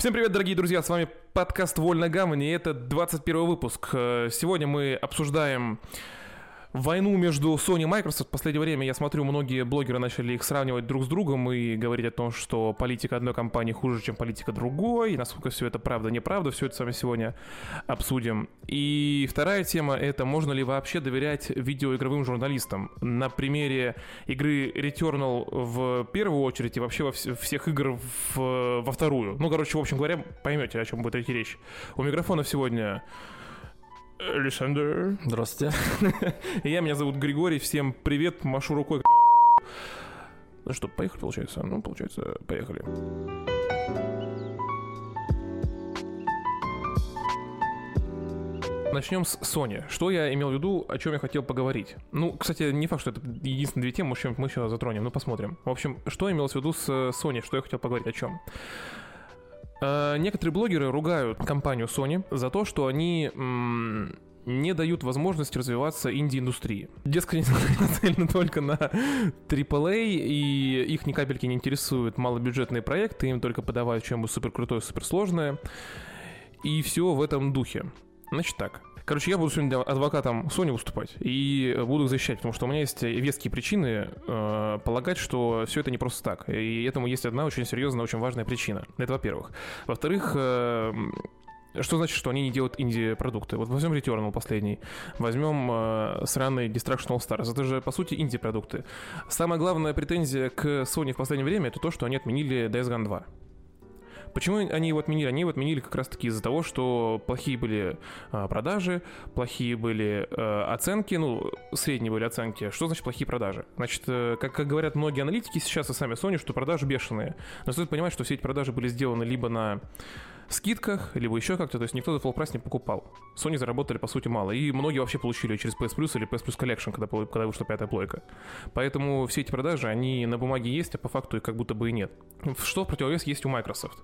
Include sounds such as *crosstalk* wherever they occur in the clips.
Всем привет, дорогие друзья, с вами подкаст «Вольно гамани», и это 21 выпуск. Э, Сегодня мы обсуждаем войну между Sony и Microsoft. В последнее время, я смотрю, многие блогеры начали их сравнивать друг с другом и говорить о том, что политика одной компании хуже, чем политика другой, и насколько все это правда, неправда, все это с вами сегодня обсудим. И вторая тема — это можно ли вообще доверять видеоигровым журналистам. На примере игры Returnal в первую очередь и вообще во вс- всех игр в- во вторую. Ну, короче, в общем говоря, поймете, о чем будет идти речь. У микрофона сегодня Александр. Здравствуйте. *laughs* Я, меня зовут Григорий, всем привет, машу рукой. *laughs* Ну что, поехали, получается? Ну, получается, поехали. Начнем с Sony. Что я имел в виду, о чем я хотел поговорить? Ну, кстати, не факт, что это единственные две темы, чем мы еще затронем, но посмотрим. В общем, что имелось в виду с э, Sony, что я хотел поговорить, о чем? Э, Некоторые блогеры ругают компанию Sony за то, что они не дают возможности развиваться инди-индустрии. Дескать, они *laughs* нацелены только на AAA, и их ни капельки не интересуют малобюджетные проекты, им только подавают чем-нибудь супер крутое, супер сложное. И все в этом духе. Значит так. Короче, я буду сегодня адвокатом Sony выступать и буду их защищать, потому что у меня есть веские причины э, полагать, что все это не просто так. И этому есть одна очень серьезная, очень важная причина. Это во-первых. Во-вторых, э, что значит, что они не делают инди-продукты? Вот возьмем Returnal последний, возьмем э, сраный Destruction All Stars. Это же, по сути, инди-продукты. Самая главная претензия к Sony в последнее время это то, что они отменили Days Gone 2. Почему они его отменили? Они его отменили как раз-таки из-за того, что плохие были а, продажи, плохие были э, оценки, ну, средние были оценки. Что значит плохие продажи? Значит, э, как, как говорят многие аналитики сейчас и сами Sony, что продажи бешеные. Но стоит понимать, что все эти продажи были сделаны либо на скидках, либо еще как-то, то есть никто за full прайс не покупал. Sony заработали, по сути, мало. И многие вообще получили через PS Plus или PS Plus Collection, когда, когда вышла пятая плойка. Поэтому все эти продажи, они на бумаге есть, а по факту их как будто бы и нет. Что в противовес есть у Microsoft?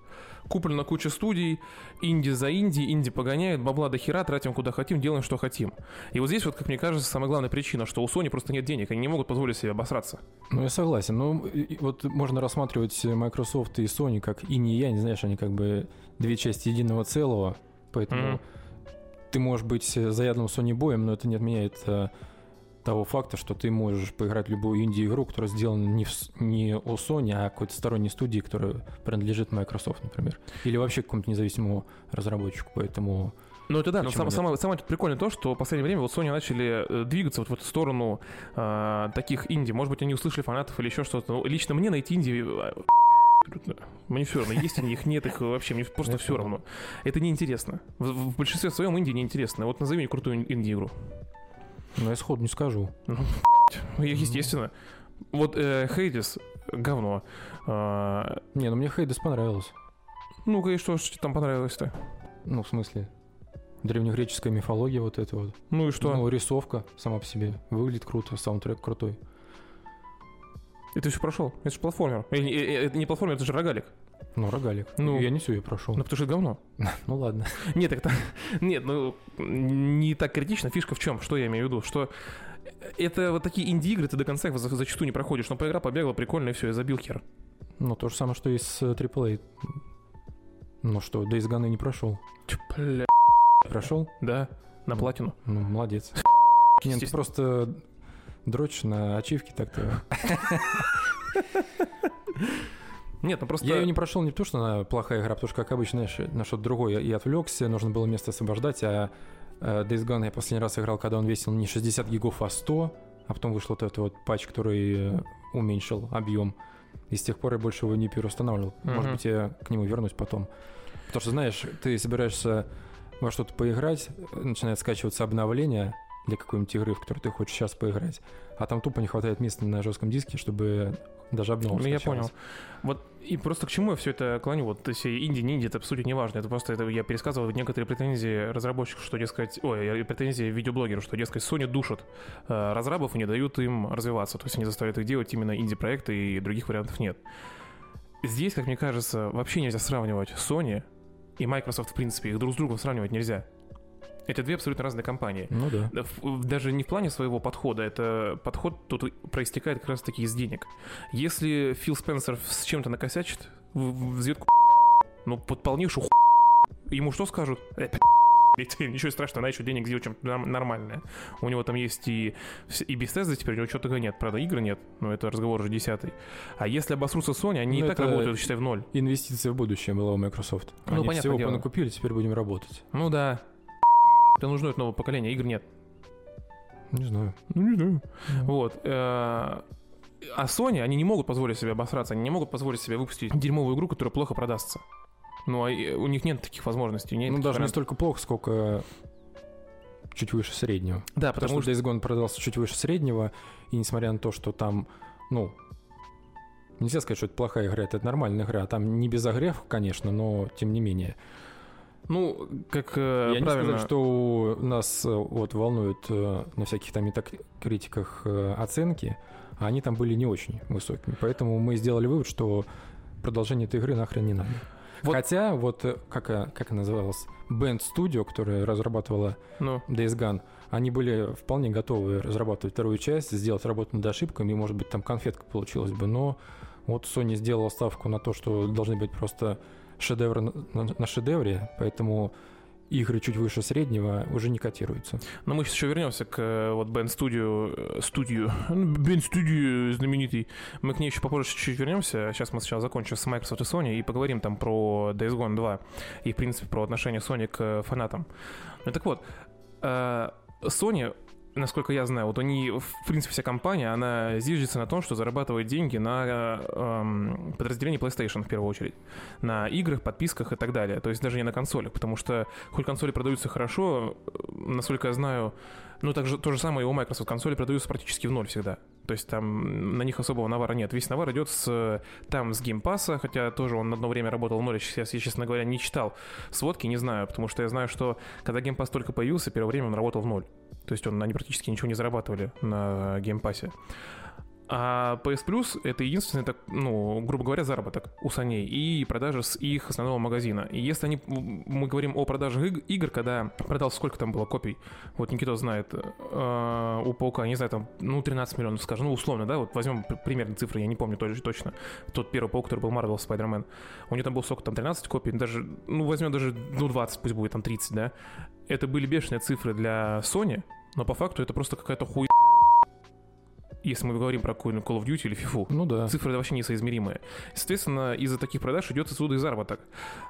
Куплена куча студий, инди за инди, инди погоняют, бабла до хера, тратим куда хотим, делаем что хотим. И вот здесь вот, как мне кажется, самая главная причина, что у Sony просто нет денег, они не могут позволить себе обосраться. Ну, я согласен. Ну, вот можно рассматривать Microsoft и Sony как и не я, не знаешь, они как бы две части единого целого, поэтому Мгм. ты можешь быть заядлым Sony боем, но это не отменяет э, того факта, что ты можешь поиграть в любую инди-игру, которая сделана не, в не у Sony, а какой-то сторонней студии, которая принадлежит Microsoft, например. Или вообще какому-то независимому разработчику, поэтому... Ну это да, но сам- нет? самое, самое прикольное то, что в последнее время вот Sony начали э, двигаться вот в эту сторону э, таких инди. Может быть, они услышали фанатов или еще что-то. Ну, лично мне найти инди э, абсолютно. Мне все равно, есть они, их нет, их вообще, мне просто все равно. Это неинтересно. В, в большинстве своем инди неинтересно. Вот назови мне крутую ин- инди-игру. Ну, я сходу не скажу. Ну, *laughs* естественно. Вот э, Хейдис, говно. А, Не, ну мне Хейдес понравилось. ну-ка, и что тебе там понравилось-то? Ну, в смысле, древнегреческая мифология вот это вот. Ну и что? Ну, рисовка сама по себе. Выглядит круто, саундтрек крутой. И ты все прошел? Это же платформер. Э, э, это не платформер, это же рогалик. Ну, рогалик. Ну. я не все ее прошел. Ну, потому что это говно. *laughs* Ну ладно. Нет, так *laughs* нет, ну не так критично. Фишка в чем? Что я имею в виду? Что это вот такие инди-игры, ты до конца их за- зачастую не проходишь. Но поиграл, побегал, прикольно, и все, и забил хер. Ну, то же самое, что и с э, AAA. Ну что, Days Gone я не прошел. Бля, Прошел? да, на Ну. платину. Ну, молодец. *laughs* Нет, ты Естественно. просто дрочишь на ачивки так-то. Нет, ну просто... Я ее не прошел не потому, что она плохая игра, потому что, как обычно, знаешь, на что-то другое я отвлекся, нужно было место освобождать, а э, Days Gone я последний раз играл, когда он весил не 60 гигов, а 100, а потом вышел вот этот вот патч, который э, уменьшил объем. И с тех пор я больше его не переустанавливал. Может Мгм. быть, я к нему вернусь потом. Потому что, знаешь, ты собираешься во что-то поиграть, начинает скачиваться обновление для какой-нибудь игры, в которую ты хочешь сейчас поиграть, а там тупо не хватает места на жестком диске, чтобы даже обнова Ну, я понял. Вот и просто к чему я все это клоню? Вот то есть инди, не инди, это по сути не важно. Это просто это я пересказывал некоторые претензии разработчиков, что, дескать, ой, э, претензии видеоблогеров, что, дескать, Sony душат э, разрабов и не дают им развиваться. То есть они заставляют их делать именно инди-проекты, и других вариантов нет. Здесь, как мне кажется, вообще нельзя сравнивать Sony и Microsoft, в принципе, их друг с другом сравнивать нельзя. Это две абсолютно разные компании. Ну да. Даже не в плане своего подхода, это подход тут проистекает как раз таки из денег. Если Фил Спенсер с чем-то накосячит, взят Ну, под полнейшую ху... Ему что скажут? Э, *laughs* Ничего страшного, она еще денег сделает чем нормальное. У него там есть и, и теста теперь, у него что-то нет. Правда, игры нет, но это разговор уже десятый. А если обосрутся Sony, они ну, и так работают, считай, в ноль. Инвестиция в будущее была у Microsoft. Ну, они понятно, всего понакупили, теперь будем работать. Ну да. Это нужно это новое поколение, игр нет. Не знаю. Ну, не знаю. Вот. Э, а Sony, они не могут позволить себе обосраться, они не могут позволить себе выпустить дерьмовую игру, которая плохо продастся. Ну, а у них нет таких возможностей. Нет ну, даже вариантов. не столько плохо, сколько чуть выше среднего. Да, потому, потому что Days Gone продался чуть выше среднего, и несмотря на то, что там, ну, нельзя сказать, что это плохая игра, это нормальная игра. Там не без огрев, конечно, но тем не менее. Ну, как э, Я правильно... не сказать, что нас э, вот волнуют э, на всяких там метакритиках э, оценки, а они там были не очень высокими. Поэтому мы сделали вывод, что продолжение этой игры нахрен не надо. Вот. Хотя, вот как, как она называлась, Band Studio, которая разрабатывала ну. Days Gone, они были вполне готовы разрабатывать вторую часть, сделать работу над ошибками, и, может быть, там конфетка получилась бы, но вот Sony сделала ставку на то, что должны быть просто шедевры на, шедевре, поэтому игры чуть выше среднего уже не котируются. Но мы сейчас еще вернемся к э, вот Band Studio, студию, *laughs* Band Studio знаменитый. Мы к ней еще попозже чуть-чуть вернемся. Сейчас мы сначала закончим с Microsoft и Sony и поговорим там про Days Gone 2 и, в принципе, про отношение Sony к фанатам. Ну так вот, э, Sony насколько я знаю, вот они, в принципе, вся компания, она зиждется на том, что зарабатывает деньги на эм, подразделении PlayStation в первую очередь. На играх, подписках и так далее. То есть даже не на консолях, потому что хоть консоли продаются хорошо, насколько я знаю, ну, так же, то же самое у Microsoft. Консоли продаются практически в ноль всегда. То есть там на них особого навара нет. Весь навар идет с, там с геймпаса, хотя тоже он одно время работал в ноль. Сейчас я, честно говоря, не читал сводки, не знаю, потому что я знаю, что когда Game Pass только появился, первое время он работал в ноль. То есть он, они практически ничего не зарабатывали на геймпассе. А PS Plus это единственный, так, ну, грубо говоря, заработок у Sony и продажа с их основного магазина. И если они, мы говорим о продаже игр, когда продал сколько там было копий, вот Никита знает, э, у Паука, не знаю, там, ну, 13 миллионов, скажем, ну, условно, да, вот возьмем примерные цифры, я не помню точно. Тот первый Паук, который был Marvel Spider-Man, у него там было сколько там, 13 копий, даже, ну, возьмем даже, ну, 20, пусть будет там 30, да. Это были бешеные цифры для Sony, но по факту это просто какая-то хуй если мы говорим про какую-нибудь Call of Duty или FIFA. Ну да. Цифры вообще несоизмеримые. Соответственно, из-за таких продаж идет отсюда и заработок.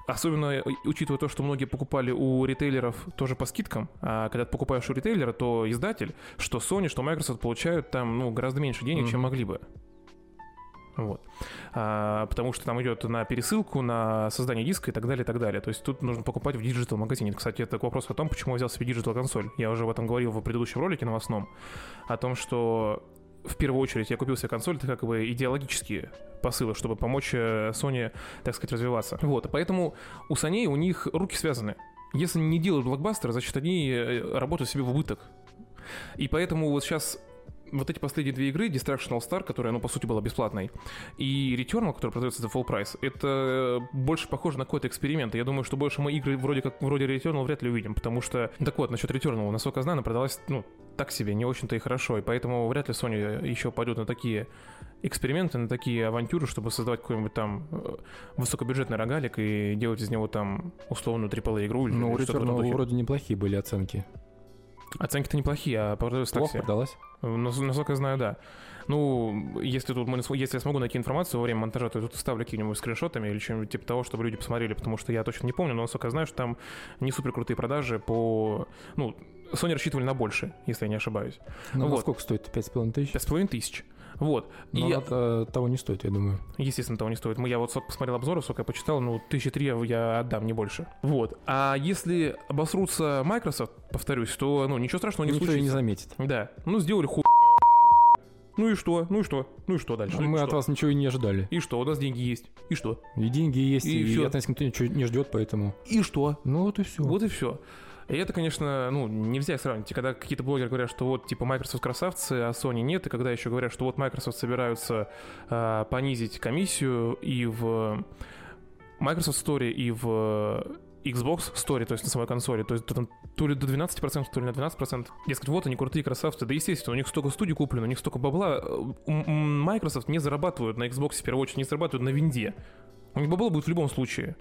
Особенно э, учитывая то, что многие покупали у ритейлеров тоже по скидкам, а когда ты покупаешь у ритейлера, то издатель, что Sony, что Microsoft получают там ну, гораздо меньше денег, mm-hmm. чем могли бы. Вот. А, потому что там идет на пересылку, на создание диска и так далее, и так далее. То есть тут нужно покупать в digital магазине. Кстати, это вопрос о том, почему я взял себе digital консоль. Я уже об этом говорил в предыдущем ролике новостном. О том, что в первую очередь я купил себе консоль, это как бы идеологические посылы, чтобы помочь э, Sony, так сказать, развиваться. Вот, поэтому у Sony у них руки связаны. Если не делают блокбастер, значит, они э, работают себе в убыток. И поэтому вот сейчас вот эти последние две игры, Destruction All Star, которая, ну, по сути, была бесплатной, и Returnal, который продается за full price, это больше похоже на какой-то эксперимент. Я думаю, что больше мы игры вроде как вроде Returnal вряд ли увидим, потому что... Так вот, насчет Returnal, насколько я знаю, она продалась, ну, так себе, не очень-то и хорошо, и поэтому вряд ли Sony еще пойдет на такие эксперименты, на такие авантюры, чтобы создавать какой-нибудь там э, высокобюджетный рогалик и делать из него там условную AAA-игру. Ну, у Returnal вроде неплохие были оценки. Оценки-то неплохие, а продалось так себе. продалась? Насколько я знаю, да. Ну, если тут если я смогу найти информацию во время монтажа, то я тут ставлю какими-нибудь скриншотами или чем-нибудь типа того, чтобы люди посмотрели, потому что я точно не помню, но насколько я знаю, что там не супер крутые продажи по... Ну, Sony рассчитывали на больше, если я не ошибаюсь. Ну, вот. сколько стоит? 5,5 тысяч? 5,5 тысяч. Вот. Но и это того не стоит, я думаю. Естественно, того не стоит. Мы, я вот посмотрел обзоры, сколько я почитал, ну, тысячи три я отдам, не больше. Вот. А если обосрутся Microsoft, повторюсь, то, ну, ничего страшного не Никто случится. не заметит. Да. Ну, сделали ху... Ну и что? Ну и что? Ну и что дальше? Мы и от что? вас ничего и не ожидали. И что? У нас деньги есть. И что? И деньги есть, и, и, и от нас никто ничего не ждет, поэтому. И что? Ну вот и все. Вот и все. И это, конечно, ну, нельзя сравнить. Когда какие-то блогеры говорят, что вот, типа, Microsoft красавцы, а Sony нет, и когда еще говорят, что вот Microsoft собираются э, понизить комиссию и в Microsoft Store, и в Xbox Store, то есть на самой консоли, то есть то ли до 12%, то ли на 12%. Дескать, вот они крутые красавцы. Да, естественно, у них столько студий куплено, у них столько бабла. Microsoft не зарабатывают на Xbox в первую очередь, не зарабатывают на винде. У них бабла будет в любом случае.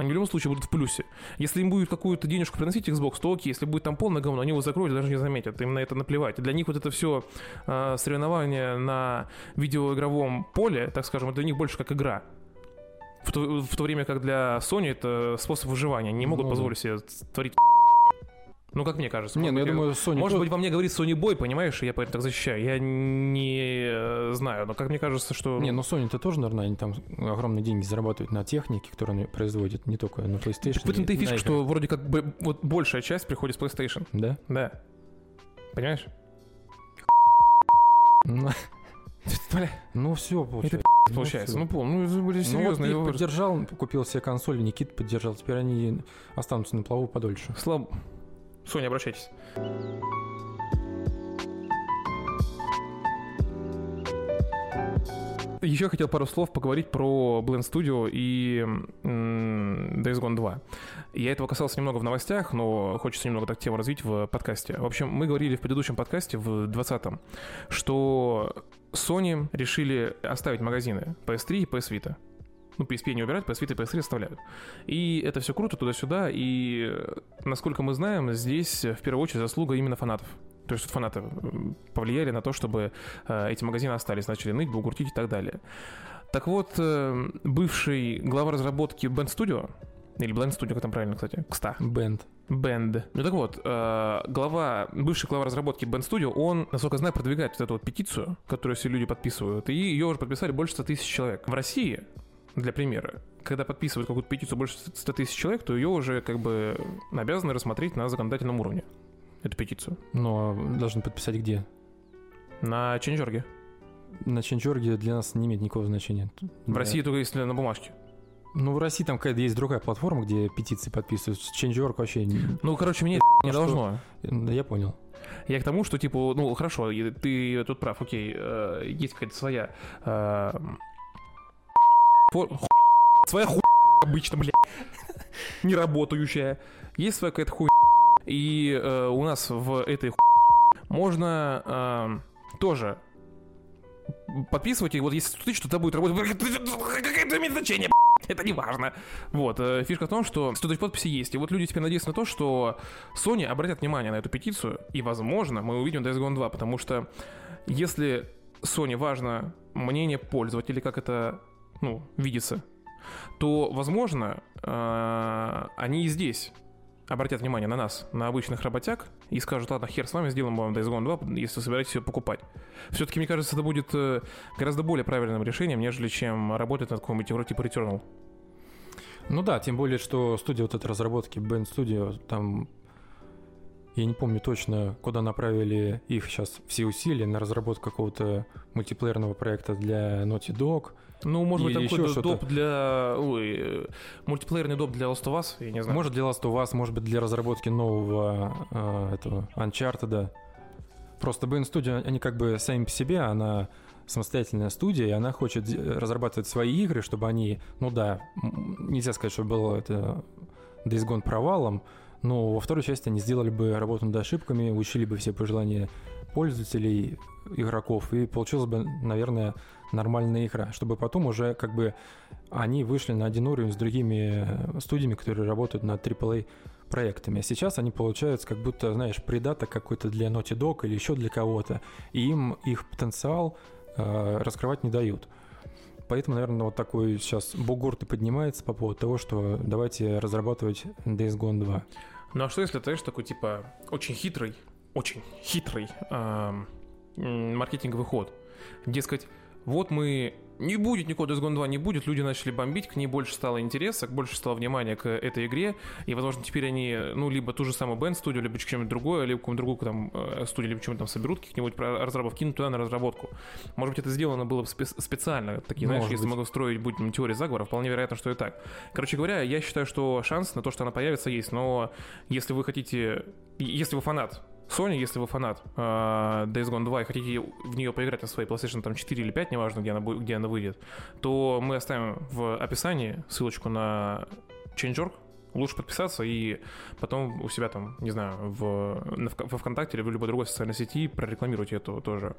Они в любом случае будут в плюсе. Если им будет какую-то денежку приносить Xbox, то окей. Если будет там полное говно, они его закроют, даже не заметят. Им на это наплевать. Для них вот это все э, соревнование на видеоигровом поле, так скажем, для них больше как игра. В то, в то время как для Sony это способ выживания. Они не могут Ну да. позволить себе творить ну, как мне кажется. Не, ну я быть, думаю, Sony... Может быть, во мне говорит Sony Boy, понимаешь, и я поэтому так защищаю. Я не э, знаю, но как мне кажется, что... Не, ну Sony-то тоже, наверное, они там огромные деньги зарабатывают на технике, которую они производят, не только на PlayStation. в этом-то и фишка, что вроде как бы вот большая часть приходит с PlayStation. Да? Да. Понимаешь? Ну, Ну все, получается. получается. всё. Ну, пол, ну, были Ну, вот серьезные их вопросы. поддержал, купил себе консоль, Никит поддержал, теперь они останутся на плаву подольше. Слабо. Соня, обращайтесь. Еще хотел пару слов поговорить про Blend Studio и Days Gone 2. Я этого касался немного в новостях, но хочется немного так тему развить в подкасте. В общем, мы говорили в предыдущем подкасте, в 20-м, что Sony решили оставить магазины PS3 и PS Vita. Ну, PSP не убирать, PS Vita и PS3 оставляют. И это все круто туда-сюда, и, э, насколько мы знаем, здесь э, в первую очередь заслуга именно фанатов. То есть фанаты повлияли на то, чтобы э, эти магазины остались, начали ныть, бугуртить и так далее. Так вот, э, бывший глава разработки Band Studio, или Blend Studio, как там правильно, кстати, кста, Бенд. Band. Ну так вот, э, глава, бывший глава разработки Band Studio, он, насколько я знаю, продвигает вот эту вот петицию, которую все люди подписывают, и ее уже подписали больше 100 тысяч человек. В России, для примера, когда подписывают какую-то петицию больше 100 тысяч человек, то ее уже как бы обязаны рассмотреть на законодательном уровне, эту петицию. Но должны подписать где? На Change.org. На Change.org для нас не имеет никакого значения. В Да. России только если на бумажке. Ну, в России там какая-то есть другая платформа, где петиции подписывают. Change.org вообще... Ну, короче, мне не что? должно. Да, я понял. Я к тому, что, типа, ну, хорошо, ты тут прав, окей, э, есть какая-то своя... Своя хуй обычно, блядь, *laughs* не работающая. Есть своя какая-то хуй. И э, у нас в этой хуй можно э, тоже подписывать, и вот если ты что-то будет работать, какое это имеет значение, это не важно. Вот, э, фишка в том, что 100 тысяч подписей есть, и вот люди теперь надеются на то, что Sony обратят внимание на эту петицию, и, возможно, мы увидим Days Gone 2, потому что если Sony важно мнение пользователей, как это, ну, видится, то, возможно, э, они и здесь обратят внимание на нас, на обычных работяг, и скажут, ладно, хер с вами, сделаем вам Days Gone 2, если собираетесь ее покупать. Все-таки, мне кажется, это будет э, гораздо более правильным решением, нежели чем работать над какой-нибудь игрой типа Returnal. Ну да, тем более, что студия вот этой разработки, Band Studio, там... Я не помню точно, куда направили их сейчас все усилия на разработку какого-то мультиплеерного проекта для Naughty Dog. Ну, может быть, какой-то доп для... Ой, э, мультиплеерный доп для Last of Us, я не знаю. Может, для Last of Us, может быть, для разработки нового э, этого Uncharted. Просто Band Studio, они как бы сами по себе, она самостоятельная студия, и она хочет разрабатывать свои игры, чтобы они, ну да, нельзя сказать, что было это Days Gone провалом, но во второй части они сделали бы работу над ошибками, учили бы все пожелания пользователей, игроков, и получилась бы, наверное, нормальная игра, чтобы потом уже как бы они вышли на один уровень с другими э, студиями, которые работают над AAA проектами. А сейчас они получаются как будто, знаешь, придаток какой-то для Naughty Dog или еще для кого-то, и им их потенциал э, раскрывать не дают. Поэтому, наверное, вот такой сейчас бугурт и поднимается по поводу того, что давайте разрабатывать Days Gone 2. Ну а что если ты, знаешь, такой, типа, очень хитрый, очень хитрый эм, маркетинговый ход? Дескать, вот мы... Не будет никакого Days Gone 2, не будет, люди начали бомбить, к ней больше стало интереса, больше стало внимания к этой игре, и, возможно, теперь они, ну, либо ту же самую Band Studio, либо что-нибудь другое, либо какую-нибудь другую там э, студию, либо что-нибудь там соберут, каких-нибудь разработчиков, кинут туда на разработку. Может быть, это сделано было бы спе- специально, такие, знаешь, Может если быть. могу строить, будем теории заговора, вполне вероятно, что и так. Короче говоря, я считаю, что шанс на то, что она появится, есть. Но если вы хотите, если вы фанат Sony, если вы фанат э, Days Gone 2 и хотите в нее поиграть на своей PlayStation там, 4 или 5, неважно, где она, где она выйдет, то мы оставим в описании ссылочку на Change.org, Лучше подписаться и потом у себя там, не знаю, в, во ВКонтакте или в любой другой социальной сети прорекламировать это тоже.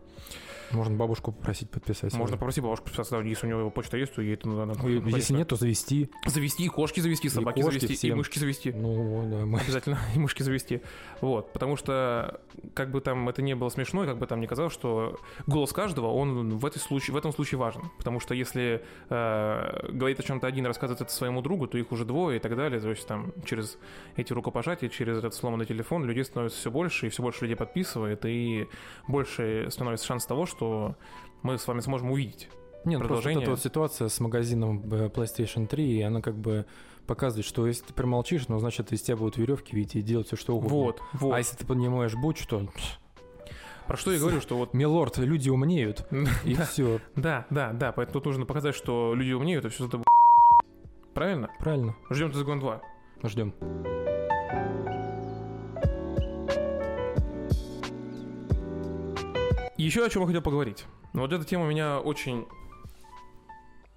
Можно бабушку попросить подписаться. Можно попросить бабушку подписаться, да, если у него почта есть, то ей это надо. Ну, если нет, то завести. Завести, кошки завести, собаки и кошки завести, всем. и мышки завести. Ну, да, мы... Обязательно *laughs* и мышки завести. Вот, потому что, как бы там это не было смешно, как бы там не казалось, что голос каждого, он в, этой случае, в этом случае важен. Потому что если э, говорит о чем-то один, рассказывает это своему другу, то их уже двое и так далее. То есть там через эти рукопожатия, через этот сломанный телефон людей становится все больше, и все больше людей подписывает, и больше становится шанс того, что мы с вами сможем увидеть нет, ну, продолжение. Просто вот эта вот ситуация с магазином э, PlayStation 3, и она как бы показывает, что если ты промолчишь, ну, значит, из тебя будут веревки видеть и делать все, что угодно. Вот, вот. А если ты поднимаешь бучу, то... Про что я говорю, что вот... Милорд, люди умнеют, *laughs* и все. Да, да, да, поэтому тут нужно показать, что люди умнеют, и все это Правильно? Правильно. Ждем Тезгон 2. Ждем. Еще о чем я хотел поговорить. Вот эта тема меня очень,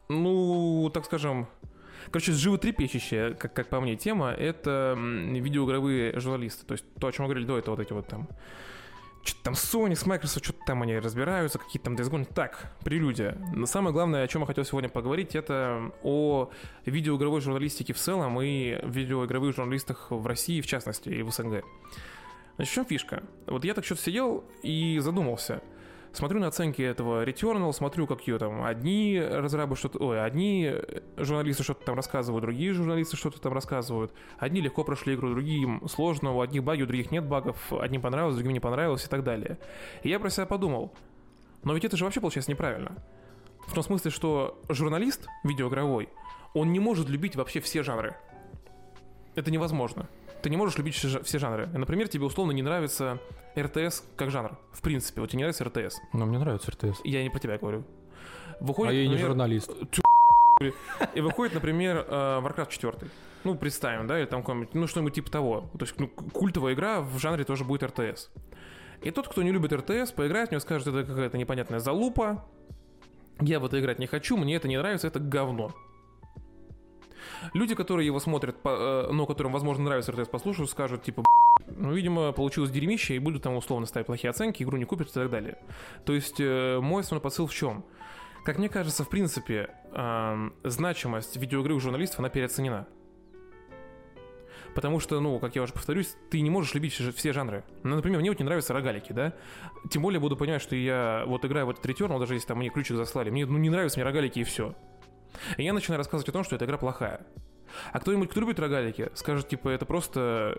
ну, так скажем, короче, животрепещущая, как, как по мне, тема. Это видеоигровые журналисты. То есть то, о чем мы говорили до этого, вот эти вот там что-то там Sony, с Microsoft, что-то там они разбираются, какие-то там дизгоны. Так, прелюдия. Но самое главное, о чем я хотел сегодня поговорить, это о видеоигровой журналистике в целом и видеоигровых журналистах в России, в частности, и в СНГ. Значит, в чем фишка? Вот я так что-то сидел и задумался – смотрю на оценки этого Returnal, смотрю, как ее там одни разрабы что-то, ой, одни журналисты что-то там рассказывают, другие журналисты что-то там рассказывают. Одни легко прошли игру, другие им сложно, у одних баги, у других нет багов, одним понравилось, другим не понравилось и так далее. И я про себя подумал, но ведь это же вообще получается неправильно. В том смысле, что журналист видеоигровой, он не может любить вообще все жанры. Это невозможно ты не можешь любить все жанры. Например, тебе условно не нравится РТС как жанр. В принципе, вот тебе не нравится РТС. Но мне нравится РТС. Я не про тебя говорю. Выходит, а я например, не журналист. И выходит, например, э, Warcraft 4. Ну, представим, да, или там какой-нибудь, ну, что-нибудь типа того. То есть, ну, культовая игра в жанре тоже будет РТС. И тот, кто не любит РТС, поиграет в него, скажет, это какая-то непонятная залупа, я в это играть не хочу, мне это не нравится, это говно. Люди, которые его смотрят, э, но которым, возможно, нравится РТС, послушают, скажут, типа, ну, видимо, получилось дерьмище, и будут там условно ставить плохие оценки, игру не купят и так далее. То есть, э, мой основной посыл в чем? Как мне кажется, в принципе, э, значимость видеоигры у журналистов, она переоценена. Потому что, ну, как я уже повторюсь, ты не можешь любить все жанры. Ну, например, мне вот не нравятся рогалики, да? Тем более буду понимать, что я вот играю в этот Returnal, даже если там мне ключик заслали, мне, ну, не нравятся мне рогалики и все. И я начинаю рассказывать о том, что эта игра плохая. А кто-нибудь, кто любит рогалики, скажет, типа, это просто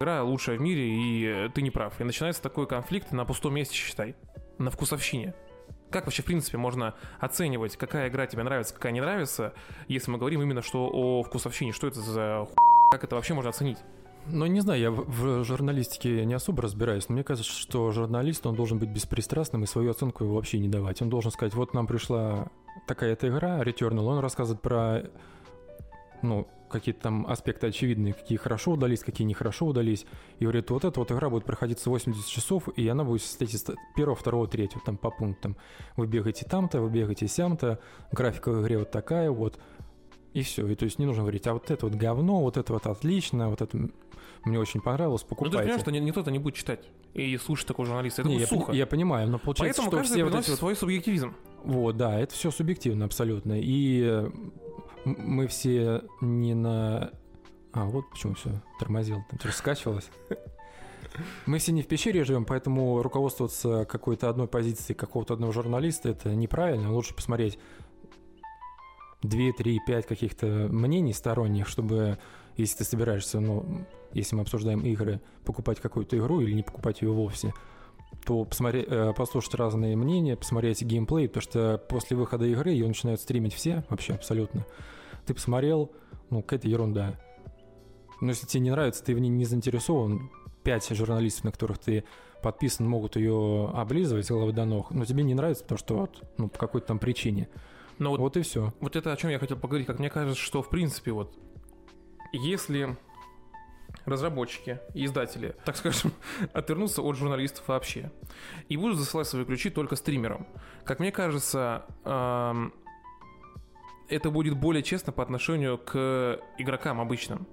игра лучшая в мире, и ты не прав. И начинается такой конфликт на пустом месте, считай. На вкусовщине. Как вообще, в принципе, можно оценивать, какая игра тебе нравится, какая не нравится, если мы говорим именно что о вкусовщине? Что это за Как это вообще можно оценить? Ну, не знаю, я в, журналистике не особо разбираюсь, но мне кажется, что журналист, он должен быть беспристрастным и свою оценку его вообще не давать. Он должен сказать, вот нам пришла такая-то игра, Returnal, он рассказывает про ну, какие-то там аспекты очевидные, какие хорошо удались, какие нехорошо удались. И говорит, вот эта вот игра будет проходиться 80 часов, и она будет состоять из первого, второго, третьего, там по пунктам. Вы бегаете там-то, вы бегаете сям-то, графика в игре вот такая вот. И все. И то есть не нужно говорить, а вот это вот говно, вот это вот отлично, вот это мне очень понравилось, покупайте. Ну, ты понимаешь, что никто-то не будет читать и слушать такого журналиста. Это не, я, сухо. Я понимаю, но получается, Поэтому что все вот эти вот... свой субъективизм. Вот, да, это все субъективно абсолютно. И мы все не на... А, вот почему все тормозил, там раскачивалось. Мы все не в пещере живем, поэтому руководствоваться какой-то одной позицией какого-то одного журналиста это неправильно. Лучше посмотреть 2, 3, 5 каких-то мнений сторонних, чтобы, если ты собираешься, ну, если мы обсуждаем игры, покупать какую-то игру или не покупать ее вовсе, то посмотреть, э, послушать разные мнения, посмотреть геймплей, потому что после выхода игры ее начинают стримить все, вообще абсолютно. Ты посмотрел, ну, какая-то ерунда. Но если тебе не нравится, ты в ней не заинтересован, пять журналистов, на которых ты подписан, могут ее облизывать головы до ног, но тебе не нравится, потому что вот, ну, по какой-то там причине. Но вот, вот и все. Вот это о чем я хотел поговорить. Как мне кажется, что в принципе вот если разработчики и издатели, так скажем, *laughs* отвернутся от журналистов вообще и будут засылать свои ключи только стримерам. Как мне кажется, эм, это будет более честно по отношению к игрокам обычным.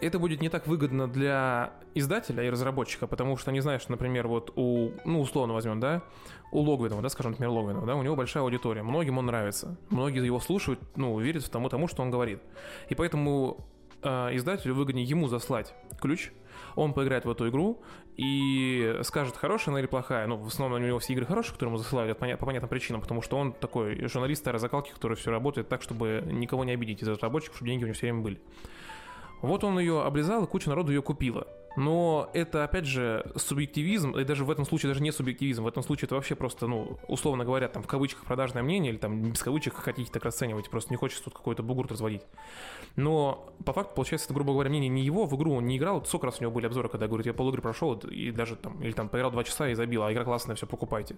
Это будет не так выгодно для издателя и разработчика, потому что не знаешь, например, вот у, ну, условно возьмем, да, у Логвинова, да, скажем, например, Логвинова, да, у него большая аудитория, многим он нравится, многие его слушают, ну, верят в тому, тому что он говорит. И поэтому э, издателю выгоднее ему заслать ключ, он поиграет в эту игру и скажет, хорошая она или плохая. Ну, в основном у него все игры хорошие, которые ему засылают по понятным причинам, потому что он такой журналист старой закалки, который все работает так, чтобы никого не обидеть из разработчиков, чтобы деньги у него все время были. Вот он ее облизал, и куча народу ее купила. Но это, опять же, субъективизм, и даже в этом случае даже не субъективизм, в этом случае это вообще просто, ну, условно говоря, там, в кавычках продажное мнение, или там без кавычек хотите так расценивать, просто не хочется тут какой-то бугурт разводить. Но по факту, получается, это, грубо говоря, мнение не его, в игру он не играл, сколько раз у него были обзоры, когда говорит, я полугры прошел, и даже там, или там поиграл два часа и забил, а игра классная, все, покупайте.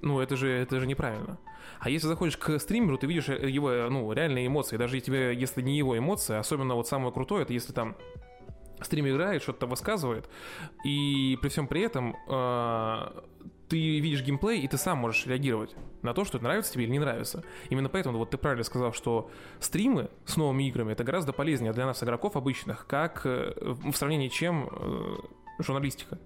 Ну, это же, это же неправильно. А если заходишь к стримеру, ты видишь его, ну, реальные эмоции, даже тебе, если не его эмоции, особенно вот самое крутое, это если там стриме играет, что-то высказывает, и при всем при этом э, ты видишь геймплей, и ты сам можешь реагировать на то, что это нравится тебе или не нравится. Именно поэтому вот ты правильно сказал, что стримы с новыми играми это гораздо полезнее для нас, игроков обычных, как э, в сравнении чем э, журналистика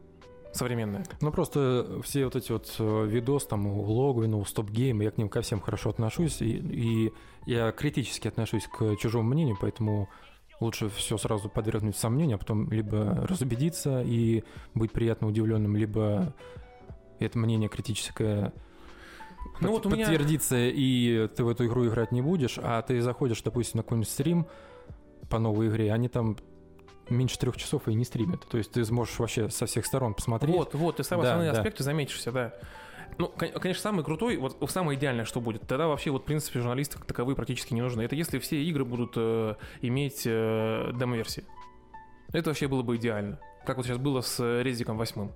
современная. Ну, просто все вот эти вот э, видос там у Логвина, у Стоп Гейм, я к ним ко всем хорошо отношусь, и, и я критически отношусь к чужому мнению, поэтому лучше все сразу подвергнуть сомнению, а потом либо разубедиться и быть приятно удивленным, либо это мнение критическое ну, под, вот меня... подтвердится, и ты в эту игру играть не будешь, а ты заходишь, допустим, на какой-нибудь стрим по новой игре, они там меньше трех часов и не стримят. То есть ты сможешь вообще со всех сторон посмотреть. Вот, вот, ты самые да, основные да. аспекты заметишься, да. Ну, конечно, самый крутой, вот самое идеальное, что будет, тогда вообще, вот, в принципе, журналисты таковые практически не нужны. Это если все игры будут э, иметь э, демо-версии. Это вообще было бы идеально. Как вот сейчас было с Резиком 8.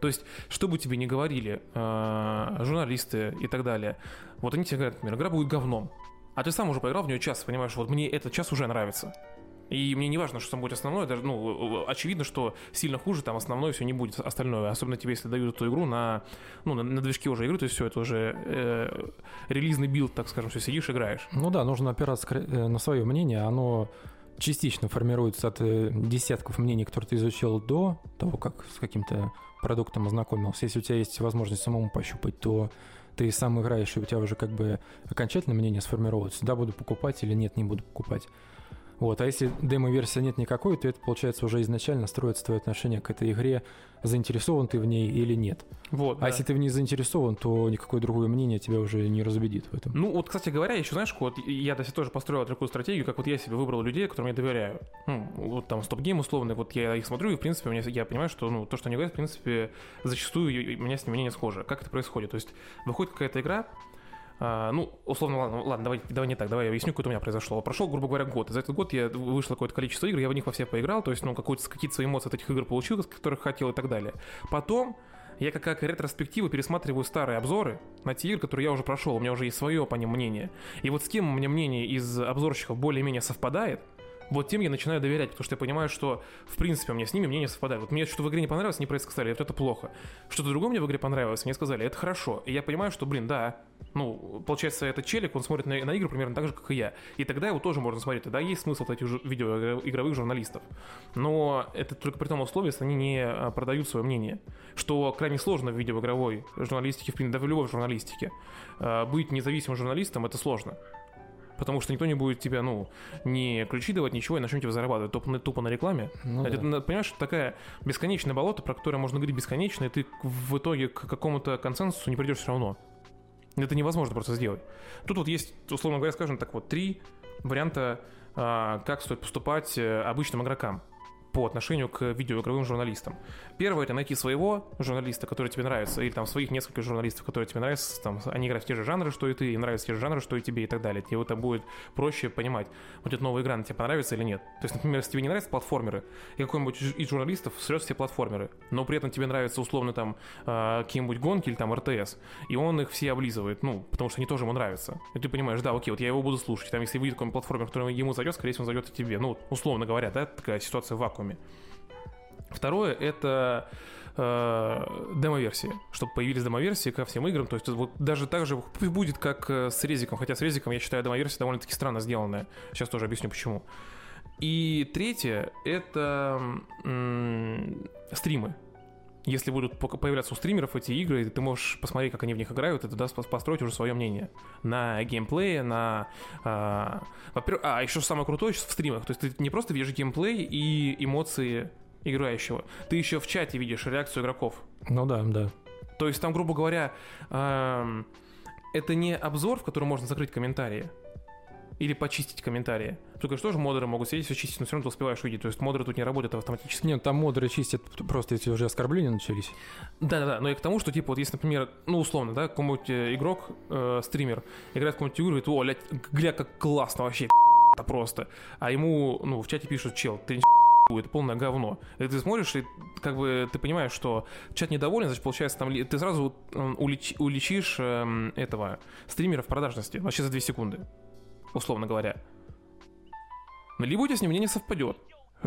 То есть, что бы тебе ни говорили э, журналисты и так далее, вот они тебе говорят, например, игра будет говном. А ты сам уже поиграл в нее час, понимаешь, вот мне этот час уже нравится. И мне не важно, что там будет основное, даже, ну, очевидно, что сильно хуже там основное все не будет остальное. Особенно тебе, если дают эту игру на, ну, на, на движке уже игры, то есть все, это уже э, релизный build, так скажем, все сидишь, играешь. Ну да, нужно опираться э, на свое мнение, оно частично формируется от э, десятков мнений, которые ты изучил до того, как с каким-то продуктом ознакомился. Если у тебя есть возможность самому пощупать, то ты сам играешь, и у тебя уже как бы окончательное мнение сформировывается. Да, буду покупать или нет, не буду покупать. Вот, а если демо-версии нет никакой, то это, получается, уже изначально строится твое отношение к этой игре, заинтересован ты в ней или нет. Вот, а да. если ты в ней заинтересован, то никакое другое мнение тебя уже не разубедит в этом. Ну, вот, кстати говоря, еще, знаешь, вот я до тоже построил такую стратегию, как вот я себе выбрал людей, которым я доверяю. Ну, вот там стоп-гейм условный, вот я их смотрю, и, в принципе, мне, я понимаю, что, ну, то, что они говорят, в принципе, зачастую у меня с ним мнение схоже. Как это происходит? То есть, выходит какая-то игра, а, ну, условно, ладно, ладно, давай, давай не так, давай я объясню, какое у меня произошло. Прошел, грубо говоря, год. За этот год я вышло какое-то количество игр, я в них во все поиграл, то есть, ну, какие-то свои эмоции от этих игр получил, которых хотел и так далее. Потом я как, как ретроспективу пересматриваю старые обзоры на те игры, которые я уже прошел, у меня уже есть свое по ним мнение. И вот с кем у меня мнение из обзорщиков более-менее совпадает, вот тем я начинаю доверять, потому что я понимаю, что, в принципе, у меня с ними мнение совпадает. Вот мне что-то в игре не понравилось, не про это сказали, вот это плохо. Что-то другое мне в игре понравилось, мне сказали, это хорошо. И я понимаю, что, блин, да, ну, получается, этот челик, он смотрит на, на игры примерно так же, как и я. И тогда его тоже можно смотреть. Тогда есть смысл этих видеоигровых журналистов. Но это только при том условии, если они не а, продают свое мнение. Что крайне сложно в видеоигровой журналистике, в принципе, да в любой журналистике. А, быть независимым журналистом — это сложно. Потому что никто не будет тебя, ну, не ключи давать, ничего, и начнете тебя зарабатывать тупо, тупо на рекламе. Ну, это, да. понимаешь, такая бесконечная болото, про которое можно говорить бесконечно, и ты в итоге к какому-то консенсусу не придешь все равно. Это невозможно просто сделать. Тут вот есть, условно говоря, скажем так, вот три варианта, а, как стоит поступать э, обычным игрокам по отношению к видеоигровым журналистам. Первое — это найти своего журналиста, который тебе нравится, или там своих несколько журналистов, которые тебе нравятся, там, они играют в те же жанры, что и ты, и нравятся те же жанры, что и тебе, и так далее. Тебе это будет проще понимать, эта новая игра, она тебе понравится или нет. То есть, например, если тебе не нравятся платформеры, и какой-нибудь из журналистов срет все платформеры, но при этом тебе нравятся условно там э, какие-нибудь гонки или там РТС, и он их все облизывает, ну, потому что они тоже ему нравятся. И ты понимаешь, да, окей, вот я его буду слушать. Там, если выйдет какой-нибудь платформер, который ему зайдет, скорее всего, он зайдет и тебе. Ну, условно говоря, да, такая ситуация в вакууме. Второе — это э, демо-версии, чтобы появились демо-версии ко всем играм. То есть вот даже так же будет, как э, с Резиком. Хотя с Резиком, я считаю, демо-версия довольно-таки странно сделанная. Сейчас тоже объясню, почему. И третье — это м- стримы. Если будут появляться у стримеров эти игры, ты можешь посмотреть, как они в них играют, и тогда построить уже свое мнение на геймплее, на... А, во-первых, а, еще самое крутое сейчас в стримах. То есть ты не просто видишь геймплей и эмоции играющего, ты еще в чате видишь реакцию игроков. Ну да, да. То есть там, грубо говоря, э, это не обзор, в котором можно закрыть комментарии, или почистить комментарии. Только что же модеры могут сидеть все чистить, но все равно ты успеваешь увидеть. То есть модеры тут не работают автоматически. Нет, там модеры чистят просто если уже оскорбления начались. Да-да-да, но и к тому, что типа вот если, например, ну условно, да, какой-нибудь э, игрок, э, стример, играет какую-нибудь игру и говорит, о, ля, гля, как классно вообще, *laughs* это просто. А ему, ну, в чате пишут, чел, ты это *laughs* полное говно. И ты смотришь, и как бы ты понимаешь, что чат недоволен, значит, получается, там ты сразу улеч, уличишь э, этого стримера в продажности вообще за 2 секунды условно говоря. Либо у тебя с ним мнение совпадет,